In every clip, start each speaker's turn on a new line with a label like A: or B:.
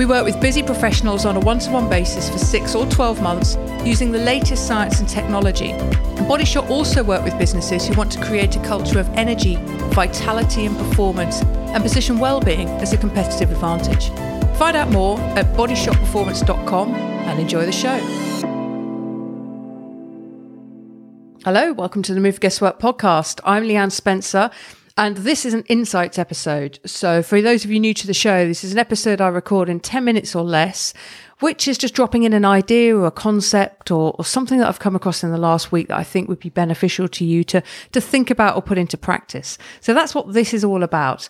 A: We work with busy professionals on a one to one basis for six or 12 months using the latest science and technology. And also work with businesses who want to create a culture of energy, vitality, and performance and position well-being as a competitive advantage. Find out more at bodyshotperformance.com and enjoy the show. Hello, welcome to the Move Guesswork podcast. I'm Leanne Spencer. And this is an insights episode. So, for those of you new to the show, this is an episode I record in 10 minutes or less, which is just dropping in an idea or a concept or, or, something that I've come across in the last week that I think would be beneficial to you to, to think about or put into practice. So, that's what this is all about.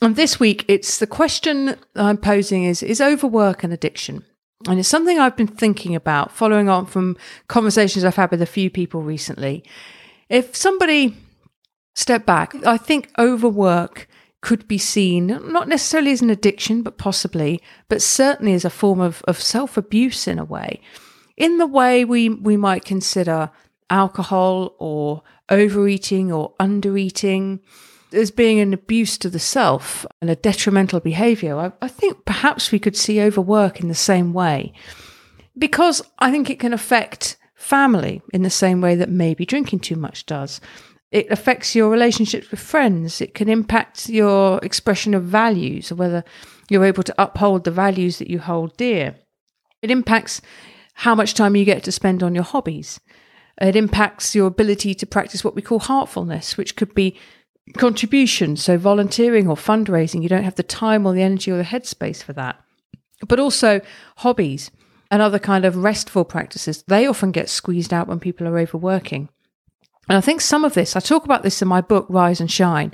A: And this week, it's the question I'm posing is, is overwork an addiction? And it's something I've been thinking about following on from conversations I've had with a few people recently. If somebody step back, I think overwork could be seen not necessarily as an addiction, but possibly, but certainly as a form of, of self abuse in a way, in the way we, we might consider alcohol or overeating or undereating as being an abuse to the self and a detrimental behavior. I, I think perhaps we could see overwork in the same way. Because I think it can affect family in the same way that maybe drinking too much does it affects your relationships with friends. It can impact your expression of values, or whether you're able to uphold the values that you hold dear. It impacts how much time you get to spend on your hobbies. It impacts your ability to practice what we call heartfulness, which could be contribution, so volunteering or fundraising. You don't have the time or the energy or the headspace for that. But also hobbies and other kind of restful practices. They often get squeezed out when people are overworking. And I think some of this, I talk about this in my book, Rise and Shine,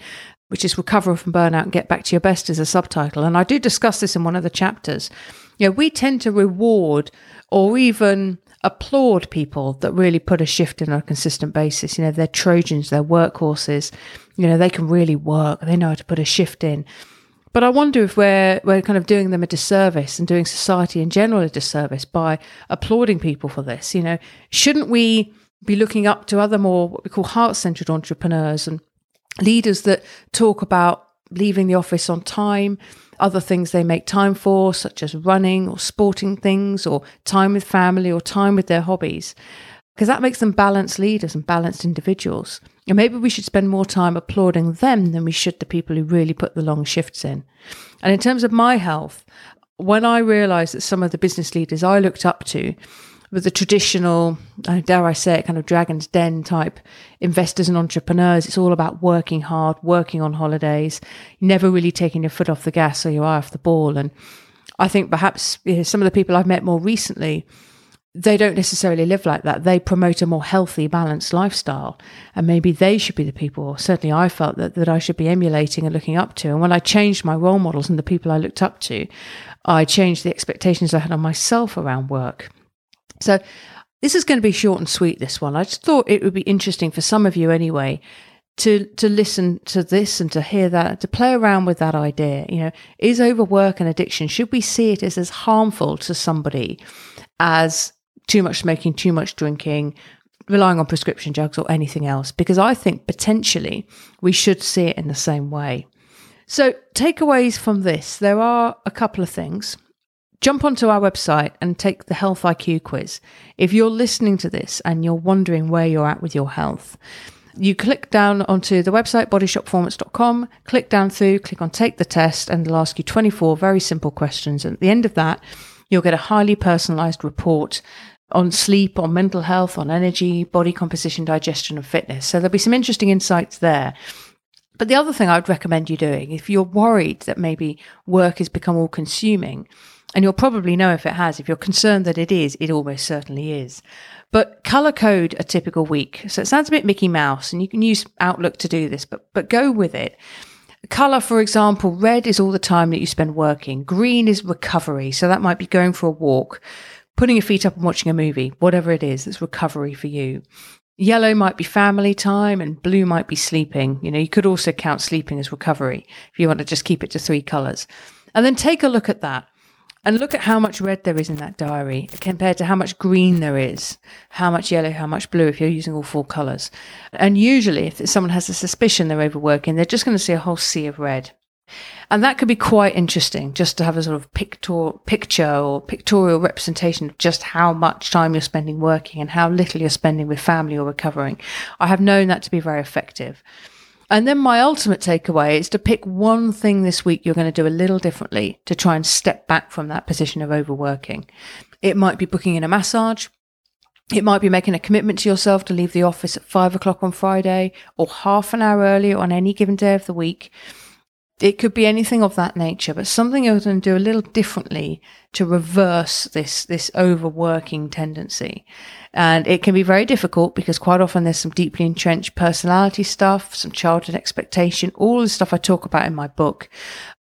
A: which is Recover from Burnout and Get Back to Your Best as a subtitle. And I do discuss this in one of the chapters. You know, we tend to reward or even applaud people that really put a shift in on a consistent basis. You know, they're Trojans, they're workhorses, you know, they can really work, they know how to put a shift in. But I wonder if we're we're kind of doing them a disservice and doing society in general a disservice by applauding people for this. You know, shouldn't we be looking up to other more what we call heart centered entrepreneurs and leaders that talk about leaving the office on time, other things they make time for, such as running or sporting things or time with family or time with their hobbies, because that makes them balanced leaders and balanced individuals. And maybe we should spend more time applauding them than we should the people who really put the long shifts in. And in terms of my health, when I realized that some of the business leaders I looked up to with the traditional, dare I say it, kind of dragon's den type investors and entrepreneurs. It's all about working hard, working on holidays, never really taking your foot off the gas or your eye off the ball. And I think perhaps you know, some of the people I've met more recently, they don't necessarily live like that. They promote a more healthy, balanced lifestyle. And maybe they should be the people, certainly I felt that, that I should be emulating and looking up to. And when I changed my role models and the people I looked up to, I changed the expectations I had on myself around work. So this is going to be short and sweet, this one. I just thought it would be interesting for some of you anyway to to listen to this and to hear that to play around with that idea. You know is overwork and addiction? Should we see it as as harmful to somebody as too much smoking too much drinking relying on prescription drugs or anything else? Because i think potentially we should see it in the same way. So takeaways from this there are a couple of things jump onto our website and take the Health IQ quiz. If you're listening to this and you're wondering where you're at with your health, you click down onto the website bodyshotperformance.com, click down through, click on take the test, and it'll ask you 24 very simple questions. And at the end of that, you'll get a highly personalized report on sleep, on mental health, on energy, body composition, digestion, and fitness. So there'll be some interesting insights there. But the other thing I would recommend you doing, if you're worried that maybe work has become all consuming, and you'll probably know if it has. If you're concerned that it is, it almost certainly is. But color code a typical week. So it sounds a bit Mickey Mouse, and you can use Outlook to do this, but, but go with it. Color, for example, red is all the time that you spend working. Green is recovery. So that might be going for a walk. putting your feet up and watching a movie, whatever it is, that's recovery for you. Yellow might be family time and blue might be sleeping. You know, you could also count sleeping as recovery if you want to just keep it to three colors. And then take a look at that and look at how much red there is in that diary compared to how much green there is, how much yellow, how much blue if you're using all four colors. And usually, if someone has a suspicion they're overworking, they're just going to see a whole sea of red. And that could be quite interesting just to have a sort of pictor- picture or pictorial representation of just how much time you're spending working and how little you're spending with family or recovering. I have known that to be very effective. And then my ultimate takeaway is to pick one thing this week you're going to do a little differently to try and step back from that position of overworking. It might be booking in a massage. It might be making a commitment to yourself to leave the office at five o'clock on Friday or half an hour earlier on any given day of the week. It could be anything of that nature, but something going to do a little differently to reverse this, this overworking tendency. And it can be very difficult because quite often there's some deeply entrenched personality stuff, some childhood expectation, all the stuff I talk about in my book.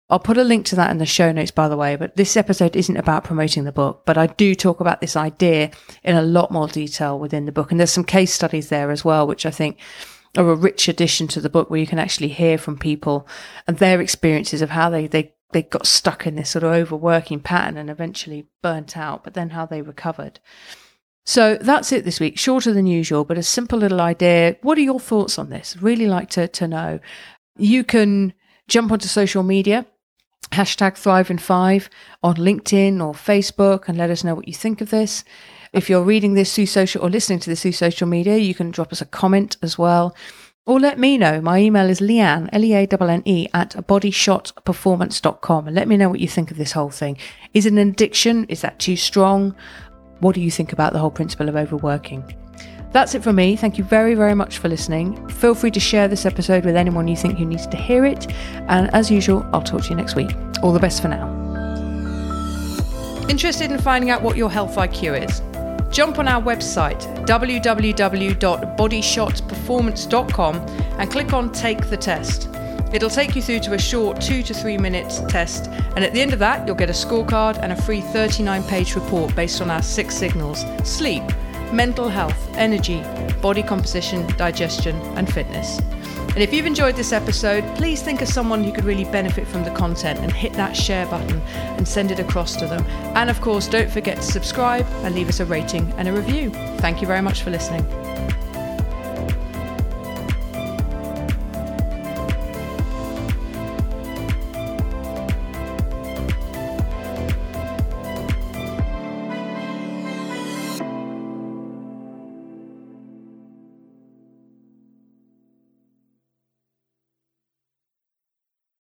A: I'll put a link to that in the show notes, by the way, but this episode isn't about promoting the book, but I do talk about this idea in a lot more detail within the book. And there's some case studies there as well, which I think are a rich addition to the book where you can actually hear from people and their experiences of how they, they, they got stuck in this sort of overworking pattern and eventually burnt out, but then how they recovered. So that's it this week. Shorter than usual, but a simple little idea. What are your thoughts on this? Really like to, to know. You can jump onto social media, hashtag Thrive in Five on LinkedIn or Facebook, and let us know what you think of this. If you're reading this through social or listening to this through social media, you can drop us a comment as well. Or let me know. My email is leanne, L-E-A-N-N-E, at bodyshotperformance.com. And let me know what you think of this whole thing. Is it an addiction? Is that too strong? What do you think about the whole principle of overworking? That's it for me. Thank you very, very much for listening. Feel free to share this episode with anyone you think who needs to hear it. And as usual, I'll talk to you next week. All the best for now. Interested in finding out what your health IQ is? Jump on our website, www.bodyshotperformance.com, and click on Take the Test. It'll take you through to a short two to three minutes test, and at the end of that, you'll get a scorecard and a free 39 page report based on our six signals sleep, mental health, energy, body composition, digestion, and fitness. And if you've enjoyed this episode, please think of someone who could really benefit from the content and hit that share button and send it across to them. And of course, don't forget to subscribe and leave us a rating and a review. Thank you very much for listening.